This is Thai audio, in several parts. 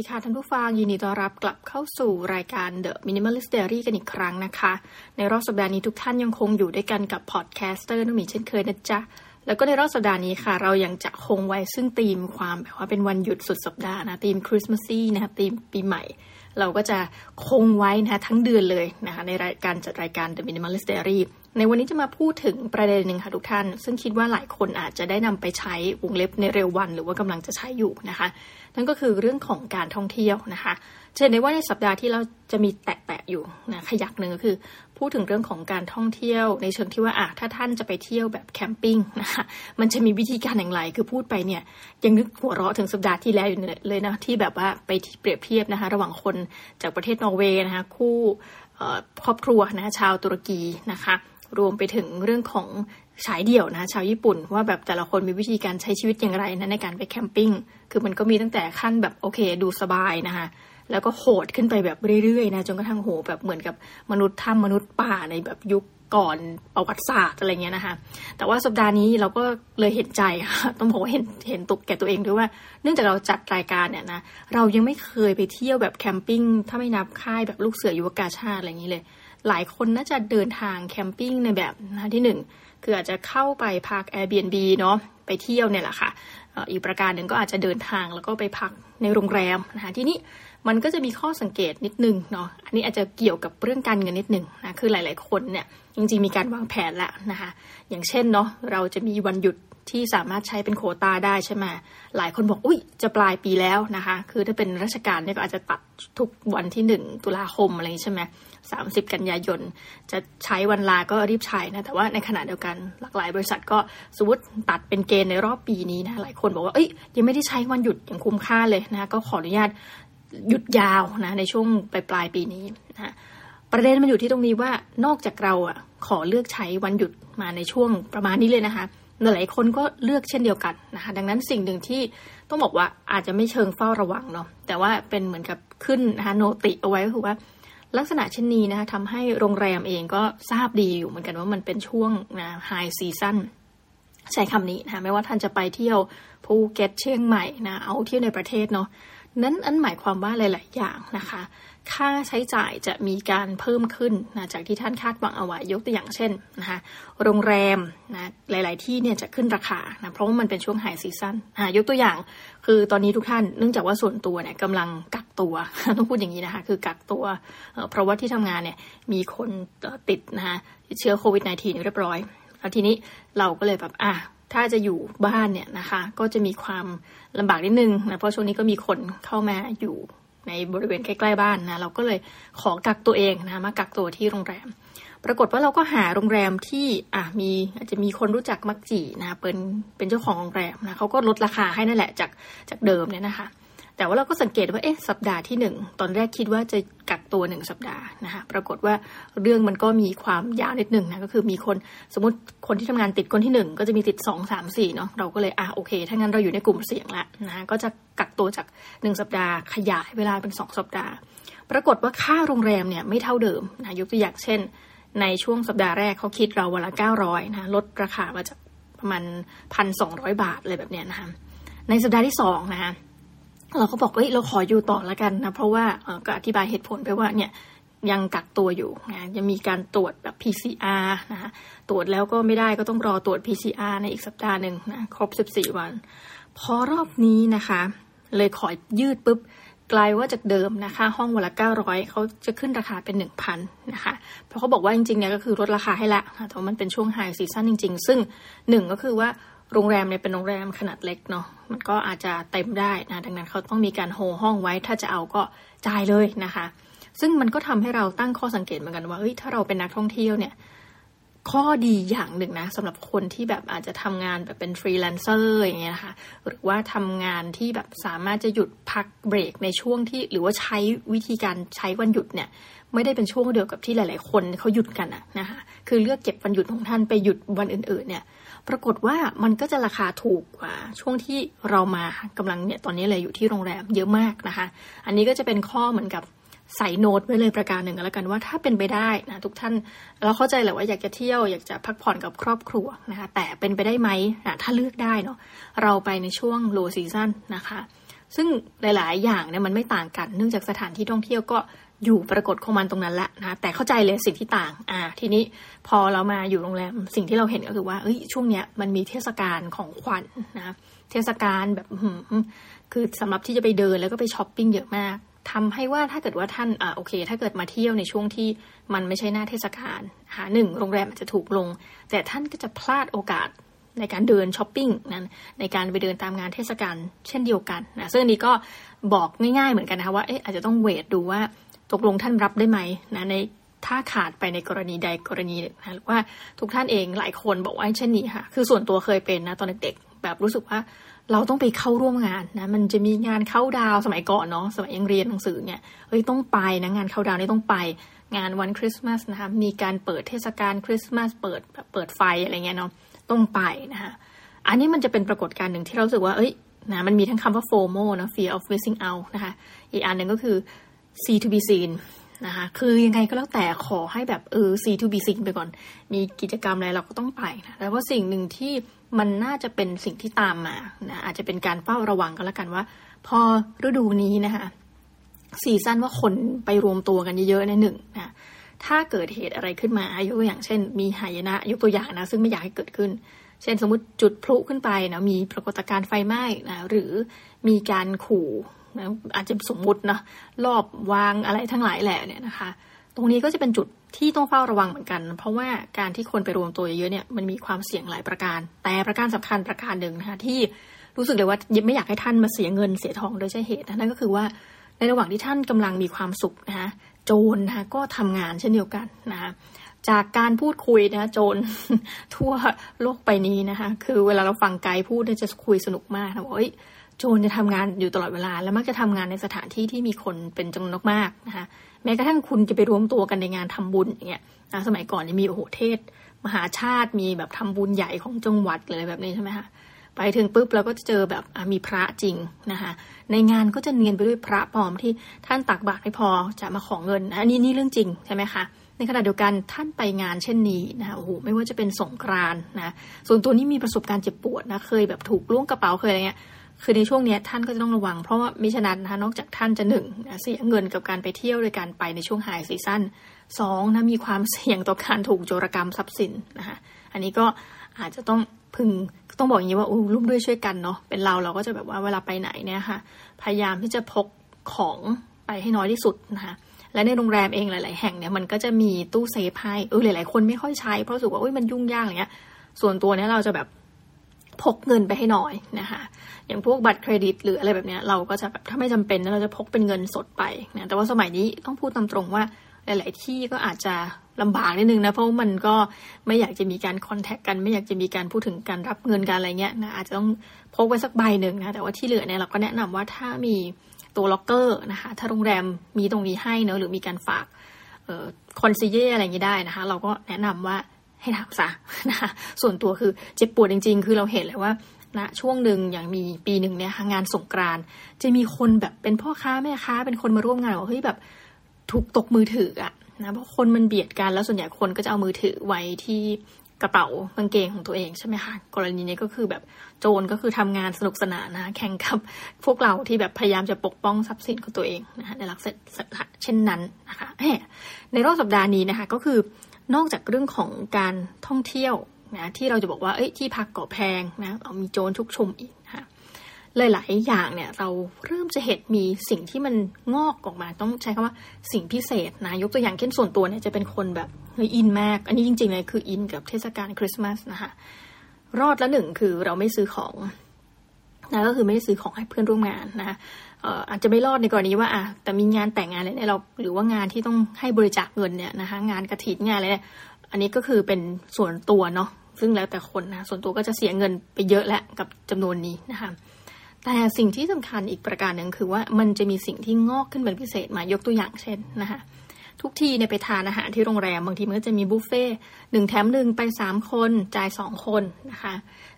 ดีค่ะท่านผู้ฟังยินดีต้อนรับกลับเข้าสู่รายการ The Minimalist Diary กันอีกครั้งนะคะ ในรอบสัปดาห์นี้ทุกท่านยังคงอยู่ด้วยกันกับ podcaster นุ่มีเช่นเคยนะจ๊ะ แล้วก็ในรอบสัปดาห์นี้ค่ะ เรายังจะคงไว้ซึ่งธีมความแบบว่าเป็นวันหยุดสุดสัปดาห์นะธีม Christmassy นะคะธีมปีใหม่ เราก็จะคงไว้นะคะทั้งเดือนเลยนะคะในรายการจัดรายการ The Minimalist Diary ในวันนี้จะมาพูดถึงประเด็นหนึ่งค่ะทุกท่าน ซึ่งคิดว่าหลายคนอาจจะได้นำไปใช้วงเล็บในเร็ววัน หรือว่ากำลังจะใช้อยู่นะคะ นั่นก็คือเรื่องของการท่องเที่ยวนะคะเช่นในว่าในสัปดาห์ที่เราจะมีแตะๆอยู่นะขยักหนึ่งก็คือ พูดถึงเรื่องของการท่องเที่ยว ในเชิงที่ว่าอะถ้าท่านจะไปเที่ยวแบบแคมปิ้งนะคะมันจะมีวิธีการอย่างไรคือพูดไปเนี่ยยังนึกหัวเราะถึงสัปดาห์ที่แล้วอยู่เลยนะที่แบบว่าไปเปรียบเทียบนะคะ ระหว่างคนจากประเทศนอร์เวย์นะคะคู่ครอบครัวนะคะชาวตุรกีนะคะ รวมไปถึงเรื่องของฉายเดี่ยวนะชาวญี่ปุ่น ว่าแบบแต่ละคนมีวิธีการใช้ชีวิตอย่างไรนะในการไปแคมปิ้งคือมันก็มีตั้งแต่ขั้นแบบโอเคดูสบายนะคะแล้วก็โหดขึ้นไปแบบเรื่อยๆนะจนกระทั่งโหแบบเหมือนกับมนุษย์ถ้ำมนุษย์ป่าในแบบยุคก่อนประวัติศาสตร์อะไรเงี้ยนะคะแต่ว่าสัปดาห์นี้เราก็เลยเห็นใจค่ะต้องบอกว่าเห็นเห็นตุกแก่ตัวเองด้วยว่า เนื่องจากเราจัดรายการเนี่ยนะเรายังไม่เคยไปเที่ยวแบบแคมปิ้งถ้าไม่นับค่ายแบบลูกเสือยุวกาชาติอะไรอย่างนี้เลย หลายคนน่าจะเดินทางแคมปิ้งในแบบนะที่หนึ่งคืออาจจะเข้าไปพัก Airbnb เนาะไปเที่ยวเนี่ยแหละค่ะอีกประการหนึ่งก็อาจจะเดินทางแล้วก็ไปพักในโรงแรมนะคะที่นี้มันก็จะมีข้อสังเกตนิดนึงเนาะอันนี้อาจจะเกี่ยวกับเรื่องการเงินนิดนึงนะคือหลาย ๆ คนเนี่ยจริง ๆ มีการวางแผนแล้วนะคะอย่างเช่นเนาะเราจะมีวันหยุดที่สามารถใช้เป็นโคตาได้ใช่ไหมหลายคนบอกอุ้ยจะปลายปีแล้วนะคะ คือถ้าเป็นราชการเนี่ยก็อาจจะตัดทุกวันที่หนึ่งตุลาคมอะไรใช่ไหม สามสิบกันยายน จะใช้วันลาก็รีบใช้นะ แต่ว่าในขณะเดียวกันหลากหลายบริษัทก็สมมติตัดเป็นเกณฑ์ในรอบปีนี้นะ หลายคนบอกว่า เอ้ย ยังไม่ได้ใช้วันหยุดอย่างคุ้มค่าเลยนะ ก็ขออนุญาตหยุดยาวนะ ในช่วงปลายปลายปีนี้นะประเด็นมันอยู่ที่ตรงนี้ว่านอกจากเราอะขอเลือกใช้วันหยุดมาในช่วงประมาณนี้เลยนะคะหลายคนก็เลือกเช่นเดียวกันนะคะดังนั้นสิ่งหนึ่งที่ต้องบอกว่าอาจจะไม่เชิงเฝ้าระวังเนาะแต่ว่าเป็นเหมือนกับขึ้นนะคะ noti เอาไว้ก็คือว่า ลักษณะเช่นนี้นะคะทำให้โรงแรมเองก็ทราบดีอยู่เหมือนกันว่ามันเป็นช่วงนะ high season ใช้คำนี้นะคะไม่ว่าท่านจะไปเที่ยวภูเก็ตเชียงใหม่นะเอาเที่ยวในประเทศเนาะนั้นอันหมายความว่าหลาย ๆ อย่างนะคะ ค่าใช้จ่ายจะมีการเพิ่มขึ้นนะจากที่ท่านคาดหวังเอาไว้ยกตัวอย่างเช่นนะคะโรงแรมนะหลาย ๆ ที่เนี่ยจะขึ้นราคานะเพราะว่ามันเป็นช่วงไฮซีซันยกตัวอย่างคือตอนนี้ทุกท่านเนื่องจากว่าส่วนตัวเนี่ยกำลังกักตัวต้องพูดอย่างนี้นะคะคือกักตัว เพราะว่าที่ทำงานเนี่ยมีคนติดนะคะเชื้อโควิด -19 เรียบร้อยแล้วทีนี้เราก็เลยแบบอะถ้าจะอยู่บ้านเนี่ยนะคะ ก็จะมีความลำบากนิดนึงนะเพราะช่วงนี้ก็มีคนเข้ามาอยู่ ในบริเวณใกล้ๆบ้านนะเราก็เลยขอกักตัวเองนะมากักตัวที่โรงแรม ปรากฏว่าเราก็หาโรงแรมที่อะมีอาจจะมีคนรู้จักมักจีนะเป็นเป็นเจ้าของโรงแรมนะเขาก็ลดราคาให้นั่นแหละจากจากเดิมเนี่ยนะคะ แต่ว่าเราก็สังเกตว่าเอ๊ะสัปดาห์ที่หนึ่งตอนแรกคิดว่าจะกักตัวหนึ่งสัปดาห์นะคะปรากฏว่าเรื่องมันก็มีความยาวนิดหนึ่งนะก็คือมีคนสมมติคนที่ทำงานติดคนที่หนึ่งก็จะมีติดสองสามสี่เนาะเราก็เลยอะโอเค ถ้างั้นเราอยู่ในกลุ่มเสี่ยงละนะก็จะกักตัวจากหนึ่งสัปดาห์ ขยายเวลาเป็นสองสัปดาห์ ปรากฏว่าค่าโรงแรมเนี่ยไม่เท่าเดิมนะยกตัวอย่างเช่น ในช่วงสัปดาห์แรกเขาคิดเราวันละเก้าร้อยนะลดราคามาจากประมาณพันสองร้อยบาทเลยแบบเนี้ยนะคะในสัปดาห์ที่สองนะคะ เราก็บอกเอ้ยเราขออยู่ต่อล้วกันนะเพราะว่าก็อธิบายเหตุผลไปว่าเนี่ยยังกักตัวอยู่นะยังมีการตรวจแบบ PCR นะคะตรวจแล้วก็ไม่ได้ก็ต้องรอตรวจ PCR ในอีกสัปดาห์หนึ่งนะครบ 14 วัน พอรอบนี้นะคะ เลยขอยืดปุ๊บกลายว่าจากเดิมนะคะ ห้องวันละ 900 เขาจะขึ้นราคาเป็น 1,000 นะคะ เพราะเขาบอกว่าจริงๆเนี่ยก็คือลดราคาให้ละแต่มันเป็นช่วง high season จริง ๆ ซึ่งหนึ่งก็คือว่า โรงแรมเนี่ยเป็นโรงแรมขนาดเล็กเนาะมันก็อาจจะเต็มได้นะดังนั้นเขาต้องมีการโฮห้องไว้ถ้าจะเอาก็จ่ายเลยนะคะ ซึ่งมันก็ทำให้เราตั้งข้อสังเกตเหมือนกันว่าเฮ้ยถ้าเราเป็นนักท่องเที่ยวเนี่ยข้อดีอย่างหนึ่งนะสำหรับคนที่แบบอาจจะทำงานแบบเป็นฟรีแลนเซอร์อย่างเงี้ยนะคะหรือว่าทำงานที่แบบสามารถจะหยุดพักเบรกในช่วงที่ หรือว่าใช้วิธีการใช้วันหยุดเนี่ย ไม่ได้เป็นช่วงเดียวกับที่หลาย ๆ คนเขาหยุดกันอะนะคะคือเลือกเก็บวันหยุดของท่านไปหยุดวันอื่น ๆ เนี่ย ปรากฏว่ามันก็จะราคาถูกกว่าช่วงที่เรามากำลังเนี่ยตอนนี้เลยอยู่ที่โรงแรมเยอะมากนะคะ อันนี้ก็จะเป็นข้อเหมือนกับใส่โน้ตไว้เลยประการหนึ่งแล้วกันว่าถ้าเป็นไปได้นะทุกท่านเราเข้าใจแหละว่าอยากจะเที่ยวอยากจะพักผ่อนกับครอบครัวนะคะแต่เป็นไปได้ไหมนะถ้าเลือกได้เนาะเราไปในช่วง low season นะคะ ซึ่งหลาย ๆ อย่างเนี่ยมันไม่ต่างกัน เนื่องจากสถานที่ท่องเที่ยวก็ อยู่ปรากฏของมันตรงนั้นแหละนะแต่เข้าใจเลยสิ่งที่ต่าง อ่า ทีนี้พอเรามาอยู่โรงแรมสิ่งที่เราเห็นก็คือว่าเอ้ยช่วงเนี้ยมันมีเทศกาลของขวัญนนะเทศกาลแบบคือสำหรับที่จะไปเดินแล้วก็ไปช้อปปิ้งเยอะมากทำให้ว่าถ้าเกิดว่าท่านอ่าโอเค ถ้าเกิดมาเที่ยวในช่วงที่มันไม่ใช่หน้าเทศกาลหาหนึ่งโรงแรมอาจจะถูกลง แต่ท่านก็จะพลาดโอกาสในการเดินช้อปปิ้งนั้นในการไปเดินตามงานเทศกาลเช่นเดียวกันนะซึ่งอันนี้ก็บอกง่ายๆเหมือนกันนะคะว่าเอ๊ะอาจจะต้องเวทดูว่า ตกลงท่านรับได้ไหมนะในถ้าขาดไปในกรณีใดกรณีหนึ่งนะหรือว่าทุกท่านเองหลายคนบอกว่าเช่นนี้ค่ะ คือส่วนตัวเคยเป็นนะตอนเด็กๆแบบรู้สึกว่าเราต้องไปเข้าร่วมงานนะมันจะมีงานเข้าดาวสมัยก่อนเนาะสมัยยังเรียนหนังสือเนี่ยเฮ้ยต้องไปนะงานเข้าดาวนี่ต้องไป งานวันคริสต์มาสนะคะมีการเปิดเทศกาลคริสต์มาสเปิดแบบเปิดไฟอะไรเงี้ยเนาะต้องไปนะคะอันนี้มันจะเป็นปรากฏการณ์หนึ่งที่เราสึกว่าเอ้ยนะมันมีทั้งคำว่า FOMO นะ fear of missing out นะคะอีกอันหนึ่งก็คือ see to B seen นะคะคือยังไงก็แล้วแต่ขอให้แบบเออ see to B seen ไปก่อน มีกิจกรรมอะไรเราก็ต้องไปนะแล้วก็สิ่งหนึ่งที่มันน่าจะเป็นสิ่งที่ตามมานะอาจจะเป็นการเฝ้าระวังก็แล้วกันว่า พอฤดูนี้นะคะซีซั่นว่าคนไปรวมตัวกันเยอะๆในหนึ่งนะถ้าเกิดเหตุอะไรขึ้นมายกตัวอย่างเช่น มีหายนะยกตัวอย่างนะซึ่งไม่อยากให้เกิดขึ้น เช่นสมมติจุดพลุขึ้นไปนะมีปรากฏการณ์ไฟไหม้นะหรือมีการขู่ อาจจะสมมุตินะรอบวางอะไรทั้งหลายแหละเนี่ยนะคะ ตรงนี้ก็จะเป็นจุดที่ต้องเฝ้าระวังเหมือนกัน เพราะว่าการที่คนไปรวมตัวเยอะเนี่ยมันมีความเสี่ยงหลายประการ แต่ประการสำคัญประการหนึ่งนะคะที่รู้สึกเลยว่าไม่อยากให้ท่านมาเสียเงินเสียทองโดยใช่เหตุนั่นก็คือว่าในระหว่างที่ท่านกำลังมีความสุขนะคะโจรนะคะก็ทำงานเช่นเดียวกันนะคะจากการพูดคุยนะโจรทั่วโลกไปนี้นะคะคือเวลาเราฟังไกด์พูดจะคุยสนุกมากนะบอกเอ้ย จรจะทำงานอยู่ตลอดเวลา แล้วมักจะทำงานในสถานที่ที่มีคนเป็นจำนวนมากนะคะแม้กระทั่งคุณจะไปรวมตัวกันในงานทำบุญอย่างเงี้ยนะสมัยก่อนมีโอโหเทศ มหาชาติมีแบบทำบุญใหญ่ของจังหวัดเลยแบบนี้ใช่ไหมคะไปถึงปุ๊บเราก็จะเจอแบบมีพระจริงนะคะในงานก็จะเนียนไปด้วยพระปลอมที่ท่านตักบาตรไม่พอจะมาขอเงินอันนี้นี่เรื่องจริงใช่ไหมคะในขณะเดียวกันท่านไปงานเช่นนี้นะคะโอ้โหไม่ว่าจะเป็นสงกรานนะส่วนตัวนี้มีประสบการณ์เจ็บปวดนะเคยแบบถูกล่วงกระเป๋าเคยอะไรเงี้ย คือในช่วงนี้ท่านก็จะต้องระวัง เพราะว่ามิฉะนั้นนะคะนอกจากท่านจะหนึ่งเสียเงินกับการไปเที่ยวโดยการไปในช่วงไฮซีซั่นสองนะมีความเสี่ยงต่อการถูกโจรกรรมทรัพย์สินนะคะอันนี้ก็อาจจะต้องพึงต้องบอกอย่างนี้ว่าอู้ร่วมด้วยช่วยกันเนาะเป็นเราเราก็จะแบบว่าเวลาไปไหนเนี่ยค่ะ พยายามที่จะพกของไปให้น้อยที่สุดนะคะและในโรงแรมเองหลาย ๆ แห่งเนี่ยมันก็จะมีตู้เซฟให้เออหลาย ๆ คนไม่ค่อยใช้เพราะรู้สึกว่าอุ้ยมันยุ่งยากอะไรเงี้ย ส่วนตัวเนี้ยเราจะแบบ พกเงินไปให้น้อยนะคะอย่างพวกบัตรเครดิตหรืออะไรแบบเนี้ยเราก็จะแบบถ้าไม่จำเป็นเราจะพกเป็นเงินสดไปนะแต่ว่าสมัยนี้ต้องพูดตามตรงว่าหลาย ๆ ที่ก็อาจจะลำบากนิดนึงนะเพราะมันก็ไม่อยากจะมีการคอนแทคกัน ไม่อยากจะมีการพูดถึงการรับเงินการอะไรเงี้ยนะอาจจะต้องพกไว้สักใบหนึ่งนะแต่ว่าที่เหลือเนี่ยเราก็แนะนำว่าถ้ามีตัวล็อกเกอร์นะคะถ้าโรงแรมมีตรงนี้ให้เนอะหรือมีการฝากคอนซีเย่อะไรอย่างนี้ได้นะคะ เราก็แนะนำว่า ให้ทำซะนะคะส่วนตัวคือเจ็บปวดจริง ๆ คือเราเห็นเลยว่าณนะช่วงหนึ่งอย่างมีปีหนึ่งเนี่ยงานสงกรานจะมีคนแบบเป็นพ่อค้าแม่ค้า เป็นคนมาร่วมงานบอกเฮ้ยแบบถูกตกมือถืออะนะเพราะคนมันเบียดกันแล้วส่วนใหญ่คนก็จะเอามือถือไว้ที่กระเป๋ากางเกงของตัวเองใช่ไหมคะกรณีนี้ก็คือแบบโจรก็คือทำงานสนุกสนานนะแข่งกับพวกเราที่แบบพยายามจะปกป้องทรัพย์สินของตัวเองนะคะในลักษณะเช่นนั้นนะคะในรอบสัปดาห์นี้นะคะก็คือ นอกจากเรื่องของการท่องเที่ยวนะที่เราจะบอกว่าเอ้ยที่พักกาะแพงนะเอามีโจรชุกชุมอีกนะคะหลาย ๆ อย่างเนี่ยเราเริ่มจะเห็นมีสิ่งที่มันงอกออกมาต้องใช้คำว่าสิ่งพิเศษนะยกตัวอย่างเช่นส่วนตัวเนี่ยจะเป็นคนแบบเฮ้ยอินมาก อันนี้จริง ๆ เลยคืออินกับเทศกาลคริสต์มาสนะคะรอดละหนึ่งคือเราไม่ซื้อของนะก็คือไม่ได้ซื้อของให้เพื่อนร่วมงานนะ อาจจะไม่รอดในกรณีว่าอะแต่มีงานแต่งงานอะไรเนี่ยเราหรือว่างานที่ต้องให้บริจาคเงินเนี่ยนะคะงานกระถิ่นงานอะไรเนี่ยอันนี้ก็คือเป็นส่วนตัวเนาะซึ่งแล้วแต่คนนะส่วนตัวก็จะเสียเงินไปเยอะแล้วกับจำนวนนี้นะคะแต่สิ่งที่สำคัญอีกประการหนึ่งคือว่ามันจะมีสิ่งที่งอกขึ้นเป็นพิเศษมายกตัวอย่างเช่นนะคะทุกทีเนี่ยไปทานอาหารที่โรงแรมบางทีมันก็จะมีบุฟเฟ่หนึ่งแถมหนึ่งไปสามคนจ่ายสองคนนะคะ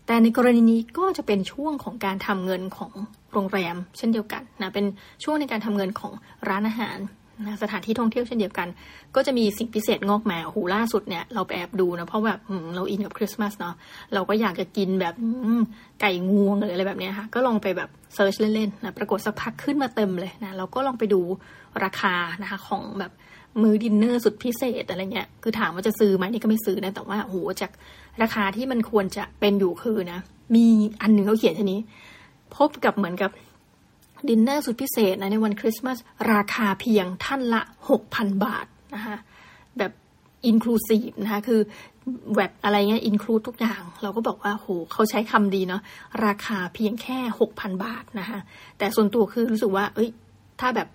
แต่ในกรณีนี้ก็จะเป็นช่วงของการทำเงินของโรงแรม เช่นเดียวกันนะเป็นช่วงในการทำเงินของร้านอาหารนะสถานที่ท่องเที่ยวเช่นเดียวกัน ก็จะมีสิ่งพิเศษงอกมาหูล่าสุดเนี่ยเราไปแอบดูนะเพราะแบบเราอินกับคริสต์มาสเนาะเราก็อยากจะกินแบบไก่งวงหรืออะไรแบบนี้ค่ะก็ลองไปแบบ search เล่นๆนะปรากฏสักพักขึ้นมาเต็มเลยนะเราก็ลองไปดูราคานะคะของแบบมื้อดินเนอร์สุดพิเศษอะไรเงี้ยคือถามว่าจะซื้อไหมนี่ก็ไม่ซื้อนะแต่ว่าโหจาก ราคาที่มันควรจะเป็นอยู่คือนะ มีอันหนึ่งเขาเขียนทีนี้ พบกับเหมือนกับดินเนอร์สุดพิเศษนะในวันคริสต์มาสราคาเพียงท่านละหกพันบาทนะคะแบบ inclusive นะคะคือ VAT อะไรเงี้ย include ทุกอย่าง เราก็บอกว่าโหเขาใช้คำดีเนาะราคาเพียงแค่หกพันบาทนะคะแต่ส่วนตัวคือรู้สึกว่า เอ้ย ถ้าแบบ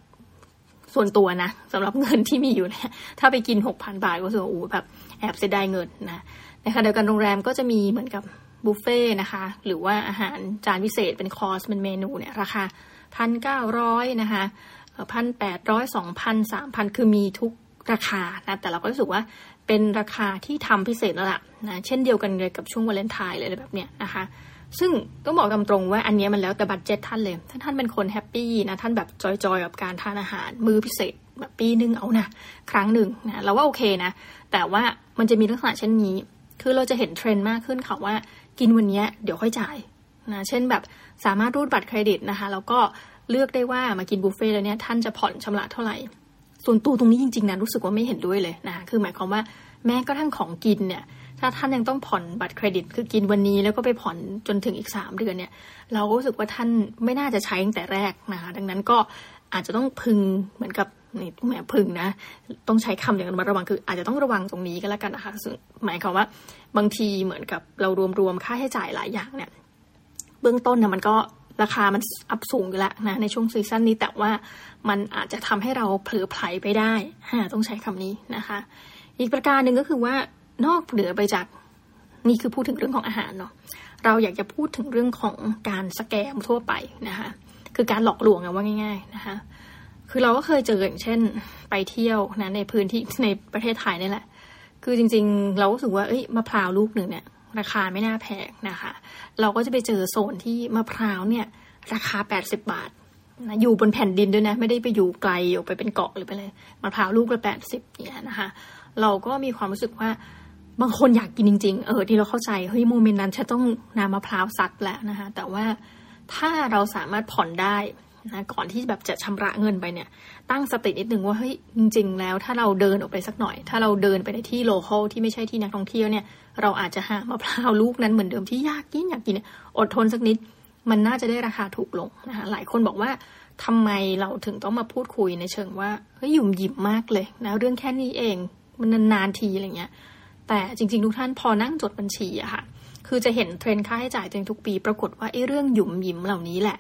ส่วนตัวนะสำหรับเงินที่มีอยู่เนี่ยถ้าไปกินหกพันบาทก็รู้สึกว่าโอ้แบบแอบเสียดายเงินนะ นะคะเดียวกันโรงแรมก็จะมีเหมือนกับบุฟเฟ่นะคะ หรือว่าอาหารจานพิเศษเป็นคอร์สเป็นเมนูเนี่ยราคาพันเก้าร้อยนะคะพันแปดร้อยสองพันสามพันคือมีทุกราคานะแต่เราก็รู้สึกว่าเป็นราคาที่ทำพิเศษแล้วล่ะนะเช่นเดียวกันเลยกับช่วงวาเลนไทน์เลยแบบเนี้ยนะคะ ซึ่งต้องบอกตามตรงว่าอันนี้มันแล้วแต่ budget ท่านเลย ถ้าท่านเป็นคน happy นะท่านแบบ joy ๆกับการทานอาหารมื้อพิเศษแบบปีนึงเอานะครั้งหนึ่งนะเราว่าโอเคนะ แต่ว่ามันจะมีลักษณะเช่นนี้ คือเราจะเห็นเทรนด์มากขึ้นค่ะว่า กินวันนี้เดี๋ยวค่อยจ่ายนะเช่นแบบสามารถรูดบัตรเครดิตนะคะ แล้วก็เลือกได้ว่ามากินบุฟเฟ่แล้วเนี่ยท่านจะผ่อนชำระเท่าไหร่ ส่วนตัวตรงนี้จริงๆนะรู้สึกว่าไม่เห็นด้วยเลยนะคะคือหมายความว่าแม้กระทั่งของกินเนี่ยถ้าท่านยังต้องผ่อนบัตรเครดิต คือกินวันนี้แล้วก็ไปผ่อนจนถึงอีกสามเดือนเนี่ย เราก็รู้สึกว่าท่านไม่น่าจะใช้ตั้งแต่แรกนะคะดังนั้นก็อาจจะต้องพึงเหมือนกับ นี่แหมพึงนะ ต้องใช้คำอย่างระมัดระวังคือ อาจจะต้องระวังตรงนี้ก็แล้วกันนะคะหมายความว่า บางทีเหมือนกับเรารวมๆค่าใช้จ่ายหลายอย่างเนี่ย เบื้องต้นเนี่ยมันก็ราคามันอัพสูงอยู่แล้วนะในช่วงซีซั่นนี้แต่ว่ามันอาจจะทำให้เราเผลอไผลไปได้ต้องใช้คำนี้นะคะ อีกประการหนึ่งก็คือว่านอกเหนือไปจากนี่คือพูดถึงเรื่องของอาหารเนาะเราอยากจะพูดถึงเรื่องของการสแกมทั่วไปนะคะ คือการหลอกลวงอะว่าง่าย ๆนะคะ คือเราก็เคยเจออย่างเช่น ไปเที่ยวนะในพื้นที่ในประเทศไทยนี่แหละ คือจริง ๆ เราก็รู้สึกว่าเอ้ยมะพร้าวลูกหนึ่งเนี่ย ราคาไม่น่าแพงนะคะ เราก็จะไปเจอโซนที่มะพร้าวเนี่ย ราคา80บบาทนะอยู่บนแผ่นดินด้วยนะ ไม่ได้ไปอยู่ไกลออกไปเป็นเกาะหรือไปเลยมะพร้าวลูกละแปดสิบเนี่ยนะคะ เราก็มีความรู้สึกว่าบางคนอยากกินจริง ๆ เออที่เราเข้าใจเฮ้ย moment นั้นฉันต้องน้ำมะพร้าวสักแหละนะคะ แต่ว่าถ้าเราสามารถผ่อนได้ นะก่อนที่แบบจะชำระเงินไปเนี่ย ตั้งสตินิดนึงว่าเฮ้ยจริง ๆ แล้วถ้าเราเดินออกไปสักหน่อย ถ้าเราเดินไปในที่ local ที่ไม่ใช่ที่นักท่องเที่ยวเนี่ย เราอาจจะหามะพร้าวลูกนั้นเหมือนเดิมที่อยากกินอยากกินเนี่ยอดทนสักนิด มันน่าจะได้ราคาถูกลงนะคะหลายคนบอกว่าทำไมเราถึงต้องมาพูดคุยในเชิงว่าเฮ้ยหยุมหยิมมากเลยนะเรื่องแค่นี้เองมันนานๆทีอะไรเงี้ยแต่จริง ๆ ทุกท่านพอนั่งจดบัญชีอะค่ะ คือจะเห็นเทรนค่าใช้จ่ายตัวเองทุกปี ปรากฏว่าไอ้เรื่องหยุมหยิมเหล่านี้แหละ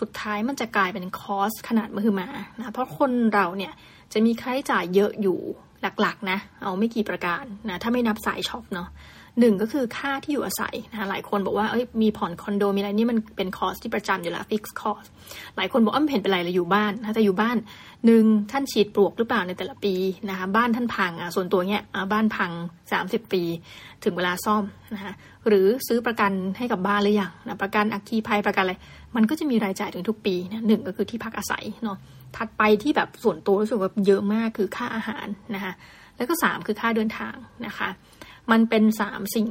สุดท้ายมันจะกลายเป็น cost ขนาดมหึมานะเพราะคนเราเนี่ยจะมีค่าใช้จ่ายเยอะอยู่หลักๆนะ เอาไม่กี่ประการนะถ้าไม่นับสาย shop เนาะ หนึ่งก็คือค่าที่อยู่อาศัยนะคะหลายคนบอกว่าเอ้ยมีผ่อนคอนโดมีอะไรนี่มันเป็น cost ที่ประจำอยู่แล้ว fixed costหลายคนบอกว่ามเห็นเป็นไรเลยอยู่บ้านนะแต่อยู่บ้านหนึ่งท่านฉีดปลวกหรือเปล่าในแต่ละปีนะคะบ้านท่านพังอะส่วนตัวเนี้ยบ้านพังสามสิบปี ถึงเวลาซ่อมนะคะหรือซื้อประกันให้กับบ้านหรือยังนะประกันอัคคีภัยประกันอะไรมันก็จะมีรายจ่ายถึงทุกปีนะหนึ่งก็คือที่พักอาศัยเนาะถัดไปที่แบบส่วนตัวรู้สึกว่าเยอะมากคือค่าอาหารนะคะแล้วก็สามคือค่าเดินทางนะคะ มันเป็นสามสิ่ง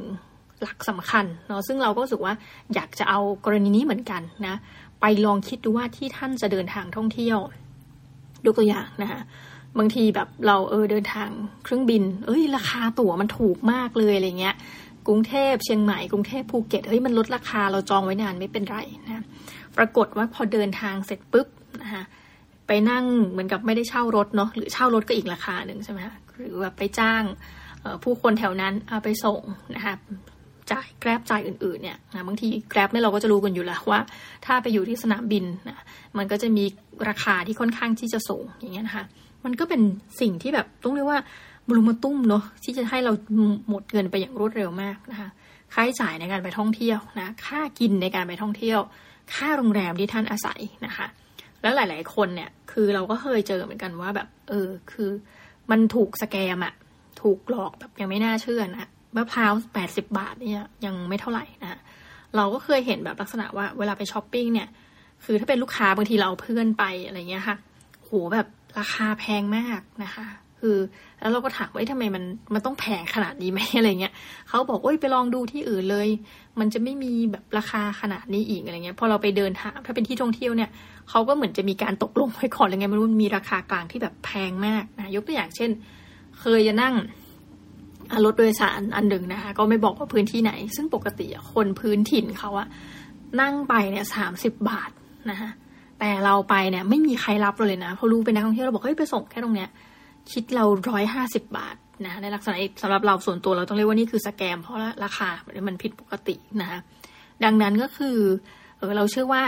หลักสำคัญเนาะซึ่งเราก็รู้สึกว่าอยากจะเอากรณีนี้เหมือนกันนะไปลองคิดดูว่าที่ท่านจะเดินทางท่องเที่ยวยกตัวอย่างนะคะบางทีแบบเราเออเดินทางเครื่องบิน เอ้ย ราคาตั๋วมันถูกมากเลยอะไรเงี้ยกรุงเทพเชียงใหม่กรุงเทพภูเก็ตเฮ้ยมันลดราคาเราจองไว้นานไม่เป็นไรนะปรากฏว่าพอเดินทางเสร็จปุ๊บนะคะไปนั่งเหมือนกับไม่ได้เช่ารถเนาะหรือเช่ารถก็อีกราคาหนึ่งใช่ไหมคะหรือแบบไปจ้าง ผู้คนแถวนั้นเอาไปส่งนะคะจ่ายแกร็บจ่ายอื่นๆเนี่ยนะบางทีแกร็บเนี่ยเราก็จะรู้กันอยู่แล้วว่า ถ้าไปอยู่ที่สนามบินนะมันก็จะมีราคาที่ค่อนข้างที่จะสูงอย่างเงี้ยนะคะมันก็เป็นสิ่งที่แบบต้องเรียกว่าบรุมาตุ้มเนาะที่จะให้เราหมดเงินไปอย่างรวดเร็วมากนะคะค่าใช้จ่ายในการไปท่องเที่ยวนะค่ากินในการไปท่องเที่ยว ค่าโรงแรมที่ท่านอาศัยนะคะ แล้วหลาย ๆ คนเนี่ยคือเราก็เคยเจอเหมือนกันว่าแบบ เออคือ มันถูก scam อะ ถูกหลอกแบบยังไม่น่าเชื่อนะมะพร้าวแปดสิบบาทเนี่ยยังไม่เท่าไหร่นะเราก็เคยเห็นแบบลักษณะว่าเวลาไปช้อปปิ้งเนี่ย คือถ้าเป็นลูกค้าบางทีเราเพื่อนไปอะไรเงี้ยค่ะโหแบบราคาแพงมากนะคะ คือแล้วเราก็ถามว่าทำไมมันมันต้องแพงขนาดนี้ไหมอะไรเงี้ยเขาบอกโอ้ยไปลองดูที่อื่นเลย มันจะไม่มีแบบราคาขนาดนี้อีกอะไรเงี้ยพอเราไปเดินถามถ้าเป็นที่ท่องเที่ยวเนี่ยเขาก็เหมือนจะมีการตกลงไว้ก่อนอะไรเงี้ยไมันมีราคากลางที่แบบแพงมากนะยกตัวอย่างเช่น เคยจะนั่งรถโดยสารอันหนึ่งนะคะ ก็ไม่บอกว่าพื้นที่ไหน ซึ่งปกติคนพื้นถิ่นเขาอะนั่งไปเนี่ยสามสิบบาทนะคะแต่เราไปเนี่ยไม่มีใครรับเราเลยนะพอรู้เป็นนักท่องเที่ยวเราบอกเฮ้ยไปส่งแค่ตรงเนี้ยคิดเราร้อยห้าสิบบาทนะในลักษณะสำหรับเราส่วนตัวเราต้องเรียกว่านี่คือสแกม เพราะราคา มันผิดปกตินะคะดังนั้นก็คือเออเราเชื่อว่า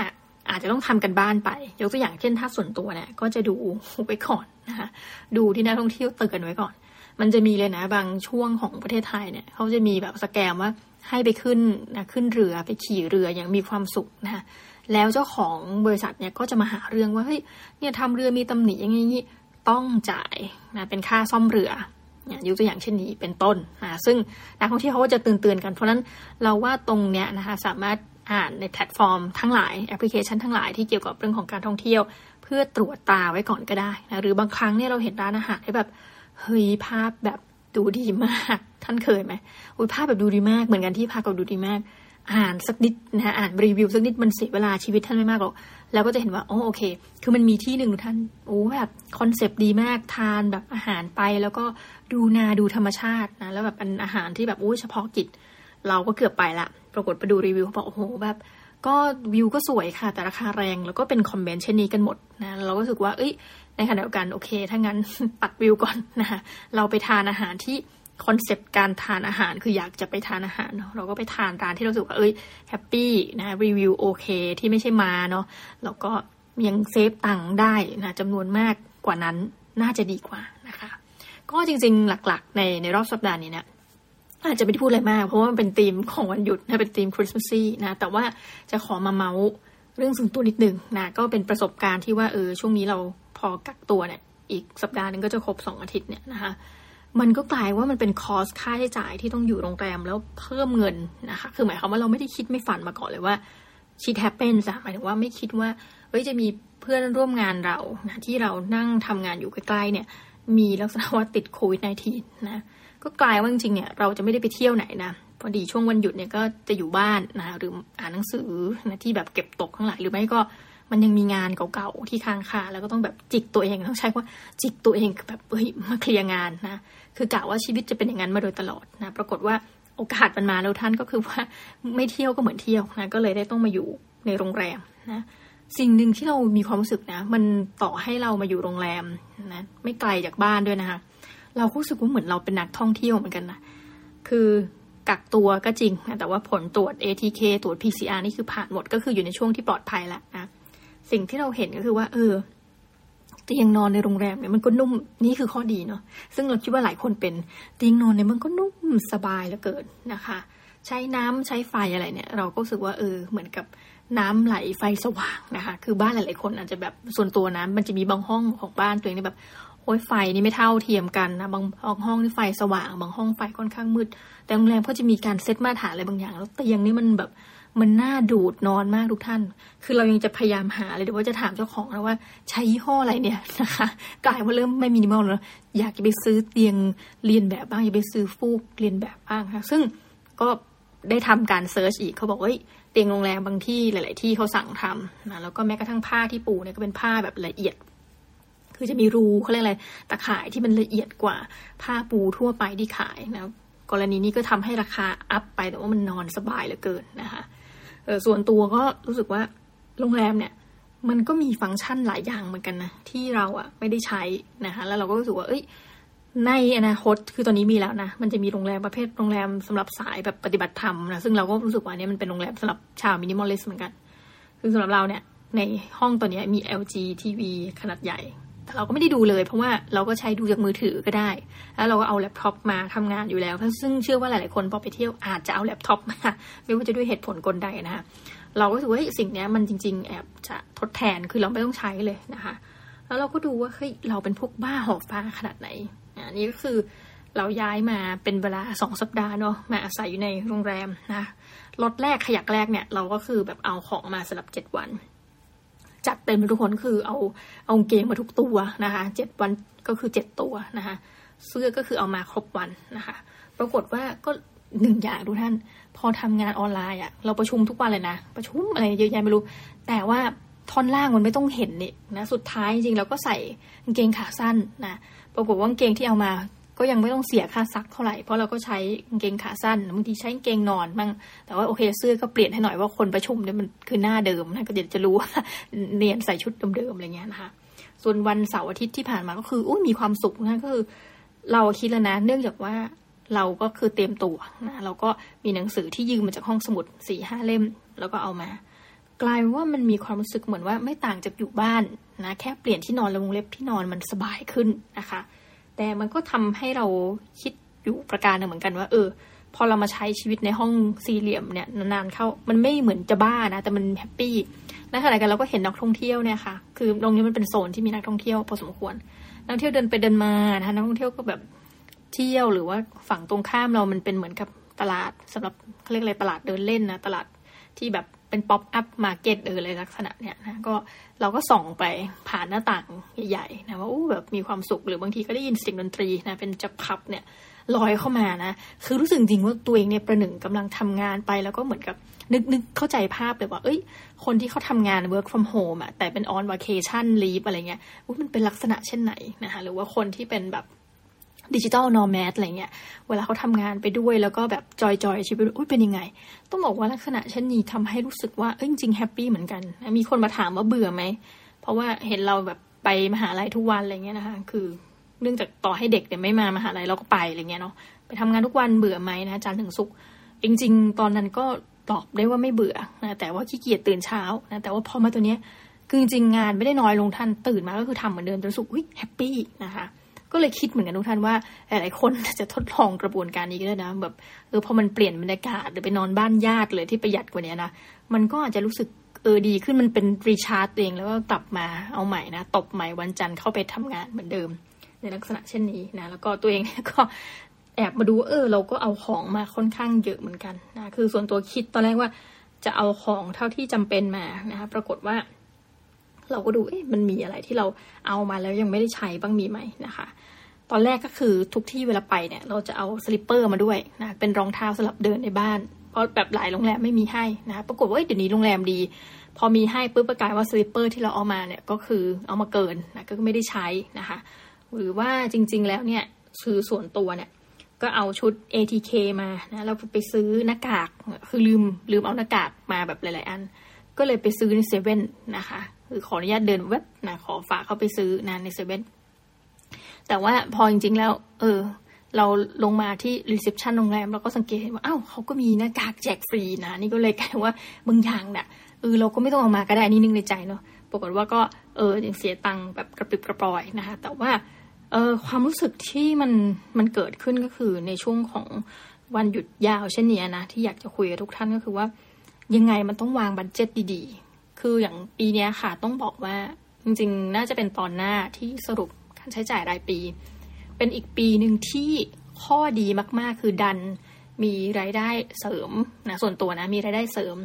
อาจจะต้องทำกันบ้านไป ยกตัวอย่างเช่นถ้าส่วนตัวเนี่ยก็จะดูไว้ก่อนนะคะดูที่นักท่องเที่ยวเตือนไว้ก่อน มันจะมีเลยนะบางช่วงของประเทศไทยเนี่ยเขาจะมีแบบสแกมว่าให้ไปขึ้นนะขึ้นเรือไปขี่เรืออย่างมีความสุขนะคะแล้วเจ้าของบริษัทเนี่ยก็จะมาหาเรื่องว่าเฮ้ยเนี่ยทำเรือมีตำหนิอย่างนี้ต้องจ่ายนะเป็นค่าซ่อมเรือเนี่ยยกตัวอย่างเช่นนี้เป็นต้นนะซึ่งนักท่องเที่ยวเขาก็จะเตือนๆกันเพราะนั้นเราว่าตรงเนี้ยนะคะสามารถอ่านในแพลตฟอร์มทั้งหลายแอปพลิเคชันทั้งหลายที่เกี่ยวกับเรื่องของการท่องเที่ยว เพื่อตรวจตาไว้ก่อนก็ได้นะหรือบางครั้งเนี่ยเราเห็นร้านอาหารที่แบบ เฮ้ยภาพแบบดูดีมาก ท่านเคยไหมอุ้ยภาพแบบดูดีมากเหมือนกันที่ภาพก็ดูดีมาก อ่านสักนิดนะอ่านรีวิวสักนิดมันเสียเวลาชีวิตท่านไม่มากหรอกแล้วก็จะเห็นว่าโอ้โอเค คือมันมีที่หนึ่งท่านโอ้แบบ concept ดีมากทานแบบอาหารไป แล้วก็ดูนาดูธรรมชาตินะแล้วแบบเป็นอาหารที่แบบโอ้เฉพาะกิจ เราก็เกือบไปละ ปรากฏไปดูรีวิวเขาบอกโอ้โหแบบ ก็วิวก็สวยค่ะ แต่ราคาแรงแล้วก็เป็น comment เช่นนี้กันหมดนะเราก็รู้สึกว่า เอ้ยในขณะเดียวกันโอเค ถ้างั้นปัดวิวก่อนนะคะเราไปทานอาหารที่ concept การทานอาหารคืออยากจะไปทานอาหารเนาะเราก็ไปทานร้านที่เรารู้สึกว่าเอ้ย happy นะรีวิวโอเคที่ไม่ใช่มาเนาะแล้วก็ยังเซฟตังค์ได้นะจำนวนมากกว่านั้นน่าจะดีกว่านะคะ ก็จริงๆหลักๆ ในในรอบสัปดาห์นี้เนี่ย อาจจะไม่ได้พูดอะไรมาก เพราะว่ามันเป็นธีมของวันหยุดนะเป็นธีมคริสต์มาสซี่นะแต่ว่าจะขอมาเมาส์เรื่องส่วนตัวนิดหนึ่งนะก็เป็นประสบการณ์ที่ว่าเออช่วงนี้เราพอกักตัวเนี่ย อีกสัปดาห์นึงก็จะครบสองอาทิตย์เนี่ยนะคะมันก็กลายว่ามันเป็นคอสค่าใช้จ่ายที่ต้องอยู่โรงแรมแล้วเพิ่มเงินนะคะ คือหมายความว่าเราไม่ได้คิดไม่ฝันมาก่อนเลยว่าชีแฮปเป็นจ้ะหมายถึงว่าไม่คิดว่าเฮ้ยจะมีเพื่อนร่วมงานเรานะที่เรานั่งทำงานอยู่ใกล้ๆเนี่ย มีลักษณะว่าติดโควิด -19 นะก็กลายว่าจริงๆเนี่ยเราจะไม่ได้ไปเที่ยวไหนนะพอดีช่วงวันหยุดเนี่ยก็จะอยู่บ้านนะหรืออ่านหนังสือนะที่แบบเก็บตกทั้งหลายหรือไม่ก็มันยังมีงานเก่าๆที่ค้างคาแล้วก็ต้องแบบจิกตัวเองต้องใช้ว่าจิกตัวเองแบบเฮ้ยมาเคลียร์งานนะคือกะว่าชีวิตจะเป็นอย่างนั้นมาโดยตลอดนะปรากฏว่าโอกาสมันมาแล้วท่านก็คือว่าไม่เที่ยวก็เหมือนเที่ยวนะก็เลยได้ต้องมาอยู่ในโรงแรมนะ สิ่งหนึ่งที่เรามีความรู้สึกนะ มันต่อให้เรามาอยู่โรงแรมนะไม่ไกลจากบ้านด้วยนะคะ เรารู้สึกว่าเหมือนเราเป็นนักท่องเที่ยวเหมือนกันนะคือกักตัวก็จริง แต่ว่าผลตรวจ ATK ตรวจ PCR นี่คือผ่านหมดก็คืออยู่ในช่วงที่ปลอดภัยแล้วนะสิ่งที่เราเห็นก็คือว่า เออเตียงนอนในโรงแรมเนี่ยมันก็นุ่มนี่คือข้อดีเนาะซึ่งเราคิดว่าหลายคนเป็นเตียงนอนเนี่ยมันก็นุ่มสบายเหลือเกินนะคะ ใช้น้ำใช้ไฟอะไรเนี่ย เราก็รู้สึกว่าเออเหมือนกับ น้ำไหลไฟสว่างนะคะ คือบ้านหลาย ๆ คนอาจจะแบบส่วนตัวนะมันจะมีบางห้องของบ้านตัวเองนี่แบบโอ้ยไฟนี่ไม่เท่าเทียมกันนะบางห้องที่ไฟสว่าง บางห้องไฟค่อนข้างมืด แต่โรงแรมก็จะมีการเซตมาตรฐานอะไรบางอย่าง แล้วเตียงนี่มันแบบมันน่าดูดนอนมากทุกท่าน คือเรายังจะพยายามหาเลยเดี๋ยวว่าจะถามเจ้าของแล้วว่าใช้ยี่ห้ออะไรเนี่ยนะคะ กลายว่าเริ่มไม่มินิมอลแล้ว อยากจะไปซื้อเตียงเลียนแบบบ้างอยากไปซื้อฟูกเลียนแบบบ้างค่ะ ซึ่งก็ได้ทำการ search อีกเขาบอกว่า เตียงโรงแรมบางที่หลาย ๆ ที่เขาสั่งทำนะแล้วก็แม้กระทั่งผ้าที่ปูเนี่ยก็เป็นผ้าแบบละเอียด คือจะมีรูเขาเรียกอะไรตาข่ายที่มันละเอียดกว่าผ้าปูทั่วไปที่ขายนะกรณีนี้ก็ทำให้ราคา up ไปแต่ว่ามันนอนสบายเหลือเกินนะคะเออส่วนตัวก็รู้สึกว่าโรงแรมเนี่ยมันก็มีฟังก์ชันหลายอย่างเหมือนกันนะที่เราอะไม่ได้ใช้นะคะแล้วเราก็รู้สึกว่าเอ้ย ในอนาคตคือตอนนี้มีแล้วนะ มันจะมีโรงแรมประเภทโรงแรมสำหรับสายแบบปฏิบัติธรรมนะซึ่งเราก็รู้สึกว่าเนี่ยมันเป็นโรงแรมสำหรับชาว minimalist เหมือนกันคือสำหรับเราเนี่ย ในห้องตัวนี้มี LG TV ขนาดใหญ่ แต่เราก็ไม่ได้ดูเลย เพราะว่าเราก็ใช้ดูจากมือถือก็ได้ แล้วเราก็เอาแล็ปท็อปมาทำงานอยู่แล้วซึ่งเชื่อว่าหลายๆคนพอไปเที่ยวอาจจะเอาแล็ปท็อปมาไม่ว่าจะด้วยเหตุผลกลใดนะคะเราก็ถือว่าสิ่งนี้มันจริง ๆ แอบจะทดแทนคือเราไม่ต้องใช้เลยนะคะ แล้วเราก็ดูว่าเฮ้ยเราเป็นพวกบ้าหอบฟ้าขนาดไหน อันนี้ก็คือเราย้ายมาเป็นเวลาสองสัปดาห์เนาะมาอาศัยอยู่ในโรงแรมนะรถแรกขยักแรกเนี่ย เราก็คือแบบเอาของมาสำหรับเจ็ดวัน จัดเต็มทุกคนคือเอาเอาเกงมาทุกตัวนะคะเจ็ดวันก็คือเจ็ดตัวนะคะเสื้อก็คือเอามาครบวันนะคะ ปรากฏว่าก็หนึ่งอย่างทุกท่าน พอทำงานออนไลน์อะเราประชุมทุกวันเลยนะ ประชุมอะไรเยอะแยะไม่รู้ แต่ว่า ท่อนล่างมันไม่ต้องเห็นนี่นะสุดท้ายจริงเราก็ใส่กางเกงขาสั้นนะปรากฏว่ากางเกงที่เอามาก็ยังไม่ต้องเสียค่าซักเท่าไหร่เพราะเราก็ใช้กางเกงขาสั้นบางทีใช้กางเกงนอนบ้างแต่ว่าโอเคเสื้อก็เปลี่ยนให้หน่อยว่าคนประชุมเนี่ยมันคือหน้าเดิมนะก็เดี๋ยวจะรู้ว่าเนียนใส่ชุดเดิมๆอะไรเงี้ยนะคะส่วนวันเสาร์อาทิตย์ที่ผ่านมาก็คืออุ้ยมีความสุขนะก็คือ เราคิดแล้วนะ เนื่องจากว่าเราก็คือเตรียมตัวนะเราก็มีหนังสือที่ยืมมาจากห้องสมุดสี่ห้าเล่ม แล้วก็เอามา กลายว่ามันมีความรู้สึกเหมือนว่าไม่ต่างจากอยู่บ้านนะแค่เปลี่ยนที่นอนและวงเล็บที่นอนมันสบายขึ้นนะคะ แต่มันก็ทำให้เราคิดอยู่ประการหนึ่งเหมือนกันว่า เออ พอเรามาใช้ชีวิตในห้องสี่เหลี่ยมเนี่ยนานๆเข้ามันไม่เหมือนจะบ้านะแต่มัน happy และขณะกันเราก็เห็นนักท่องเที่ยวเนี่ยค่ะคือตรงนี้มันเป็นโซนที่มีนักท่องเที่ยวพอสมควร นักท่องเที่ยวเดินไปเดินมานะคะนักท่องเที่ยวก็แบบเที่ยวหรือว่าฝั่งตรงข้ามเรามันเป็นเหมือนกับตลาดสำหรับเขาเรียกอะไรตลาดเดินเล่นนะตลาดที่แบบ เป็น pop-up market เอออะไรลักษณะเนี้ยนะก็เราก็ส่องไปผ่านหน้าต่างใหญ่ๆนะว่าอู้แบบมีความสุขหรือบางทีก็ได้ยินเสียงดนตรีนะเป็นจับพับเนี่ยลอยเข้ามานะ คือรู้สึกจริงว่าตัวเองเนี่ยประหนึ่งกำลังทำงานไปแล้วก็เหมือนกับนึกนึกเข้าใจภาพเลยว่า เอ้ย คนที่เขาทำงาน work from home อะแต่เป็น on vacation leave อะไรเงี้ยมันเป็นลักษณะเช่นไหนนะคะหรือว่าคนที่เป็นแบบ digital nomads อะไรเงี้ย เวลาเขาทำงานไปด้วยแล้วก็แบบ joy ๆชีวิตอุ้ยเป็นยังไง ต้องบอกว่าลักษณะเช่นนี้ทำให้รู้สึกว่าเอ้ยจริง happy เหมือนกัน มีคนมาถามว่าเบื่อไหม เพราะว่าเห็นเราแบบไปมหาลัยทุกวันอะไรเงี้ยนะคะ คือเนื่องจากต่อให้เด็กเนี่ยไม่มามหาลัยเราก็ไปอะไรเงี้ยเนาะ ไปทำงานทุกวันเบื่อไหมนะจันถึงศุกจริง ๆ ตอนนั้นก็ตอบได้ว่าไม่เบื่อนะแต่ว่าขี้เกียจตื่นเช้านะแต่ว่าพอมาตัวเนี้ยคือจริงๆงานไม่ได้น้อยลงท่านตื่นมาก็คือทำเหมือนเดิมจนสุขแฮปปี้นะคะ ก็เลยคิดเหมือนกันทุกท่านว่าหลายๆคนจะทดลองกระบวนการนี้ก็ได้นะ แบบเออพอมันเปลี่ยนบรรยากาศหรือไปนอนบ้านญาติเลยที่ประหยัดกว่านี้นะมันก็อาจจะรู้สึกเออดีขึ้นมันเป็น recharge ตัวเองแล้วก็กลับมาเอาใหม่นะตบใหม่วันจันทร์เข้าไปทำงานเหมือนเดิม ในลักษณะเช่นนี้นะแล้วก็ตัวเองก็แอบมาดูเออเราก็เอาของมาค่อนข้างเยอะเหมือนกันนะคือส่วนตัวคิดตอนแรกว่าจะเอาของเท่าที่จำเป็นมานะคะปรากฏว่า เราก็ดูเอ๊ะมันมีอะไรที่เราเอามาแล้วยังไม่ได้ใช้บ้างมีไหมนะคะ ตอนแรกก็คือทุกที่เวลาไปเนี่ยเราจะเอา slipper มาด้วยนะเป็นรองเท้าสำหรับเดินในบ้าน เพราะแบบหลายโรงแรมไม่มีให้นะปรากฏว่าเดี๋ยวนี้โรงแรมดี พอมีให้ปุ๊บปรากฏว่า slipper ที่เราเอามาเนี่ยก็คือเอามาเกินนะก็ไม่ได้ใช้นะคะ หรือว่าจริง ๆ แล้วเนี่ยคือส่วนตัวเนี่ยก็เอาชุด ATK มานะเราไปซื้อหน้ากาก คือลืมลืมเอาหน้ากากมาแบบหลาย ๆ อัน ก็เลยไปซื้อในเซเว่นนะคะ คือขออนุญาตเดินเว็บนะขอฝากเขาไปซื้อนะในเซเว่นแต่ว่าพอจริงๆแล้ว เออ เราลงมาที่ reception โรงแรมเราก็สังเกตเห็นว่าอ้าวเขาก็มีหน้ากากแจกฟรีนะ นี่ก็เลยกลายว่าบางอย่างเนี่ยเออเราก็ไม่ต้องเอามาก็ได้นี่นึงในใจเนาะปรากฏว่าก็เออยังเสียตังค์แบบกะปริบกะปรอยนะคะ แต่ว่าเออความรู้สึกที่มันมันเกิดขึ้นก็คือในช่วงของวันหยุดยาวเช่นนี้นะ ที่อยากจะคุยกับทุกท่านก็คือว่ายังไงมันต้องวาง budget ดีๆ คืออย่างปีนี้ค่ะต้องบอกว่าจริงๆ น่าจะเป็นตอนหน้าที่สรุปการใช้จ่ายรายปี เป็นอีกปีหนึ่งที่ข้อดีมากๆ คือดันมีรายได้เสริมนะส่วนตัวนะมีรายได้เสริม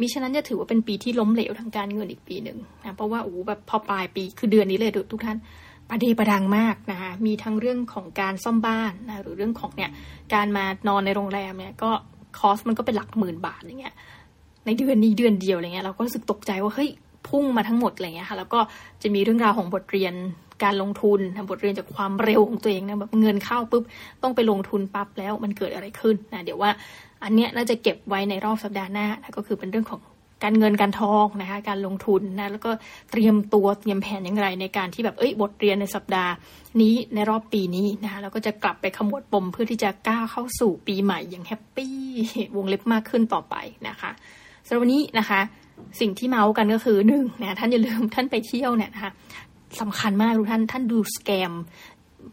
มิฉะนั้นจะถือว่าเป็นปีที่ล้มเหลวทางการเงินอีกปีหนึ่งนะเพราะว่าโอ้แบบพอปลายปีคือเดือนนี้เลยทุกท่านประเดประดังมากนะคะมีทั้งเรื่องของการซ่อมบ้านนะหรือเรื่องของเนี่ยการมานอนในโรงแรมเนี่ยก็คอสมันก็เป็นหลักหมื่นบาทอย่างเงี้ย ในเดือนนี้เดือนเดียวอะไรเงี้ยเราก็รู้สึกตกใจว่าเฮ้ยพุ่งมาทั้งหมดอะไรเงี้ยค่ะ แล้วก็จะมีเรื่องราวของบทเรียนการลงทุนบทเรียนจากความเร็วของตัวเองนะแบบเงินเข้าปุ๊บต้องไปลงทุนปั๊บแล้วมันเกิดอะไรขึ้นนะเดี๋ยวว่าอันเนี้ยน่าจะเก็บไว้ในรอบสัปดาห์หน้านะก็คือเป็นเรื่องของการเงินการทองนะคะการลงทุนนะแล้วก็เตรียมตัวเตรียมแผนอย่างไรในการที่แบบเอ้ยบทเรียนในสัปดาห์นี้ในรอบปีนี้นะคะแล้วก็จะกลับไปขมวดปมเพื่อที่จะก้าวเข้าสู่ปีใหม่อย่างแฮปปี้วงเล็บมากขึ้นต่อไปนะคะ สำหรับวันนี้นะคะ สิ่งที่เม้าท์กันก็คือหนึ่งนะท่านอย่าลืมท่านไปเที่ยวเนี่ยนะคะสำคัญมากทุกท่านท่านดู scam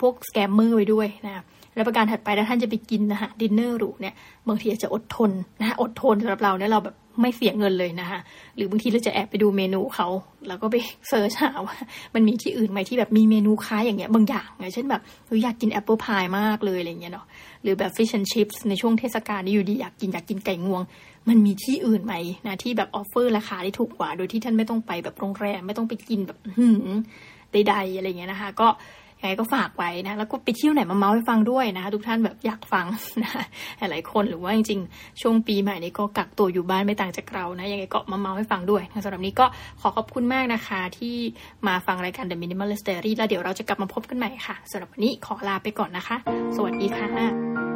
พวก scammer ไว้ด้วยนะแล้วประการถัดไปถ้าท่านจะไปกินนะฮะดินเนอร์หรูเนี่ยบางทีอาจจะอดทนนะอดทนสำหรับเราเนี่ยเราแบบไม่เสียเงินเลยนะคะหรือบางทีเราจะแอบไปดูเมนูเขาแล้วก็ไป search หาว่ามันมีที่อื่นไหมที่แบบมีเมนูคล้ายอย่างเงี้ยบางอย่างเช่นแบบอยากกิน apple pie มากเลยอะไรเงี้ยเนาะหรือแบบ fish and chips ในช่วงเทศกาลนี่อยู่ดีอยากกินอยากกินไก่งวง มันมีที่อื่นไหมนะที่แบบ offer ราคาที่ถูกกว่า โดยที่ท่านไม่ต้องไปแบบโรงแรมไม่ต้องไปกินแบบหืมใดๆอะไรเงี้ยนะคะ ก็ยังไงก็ฝากไว้นะแล้วก็ไปเที่ยวไหนมาเม้าท์ให้ฟังด้วยนะคะ ทุกท่านแบบอยากฟังนะหลายคนหรือว่าจริงๆ ช่วงปีใหม่นี้ก็กักตัวอยู่บ้านไม่ต่างจากเรานะยังไงก็มาเม้าท์ให้ฟังด้วยสำหรับนี้ก็ขอขอบคุณมากนะคะที่มาฟังรายการ The Minimalist Diary แล้วเดี๋ยวเราจะกลับมาพบกันใหม่ค่ะสำหรับวันนี้ขอลาไปก่อนนะคะ สวัสดีค่ะ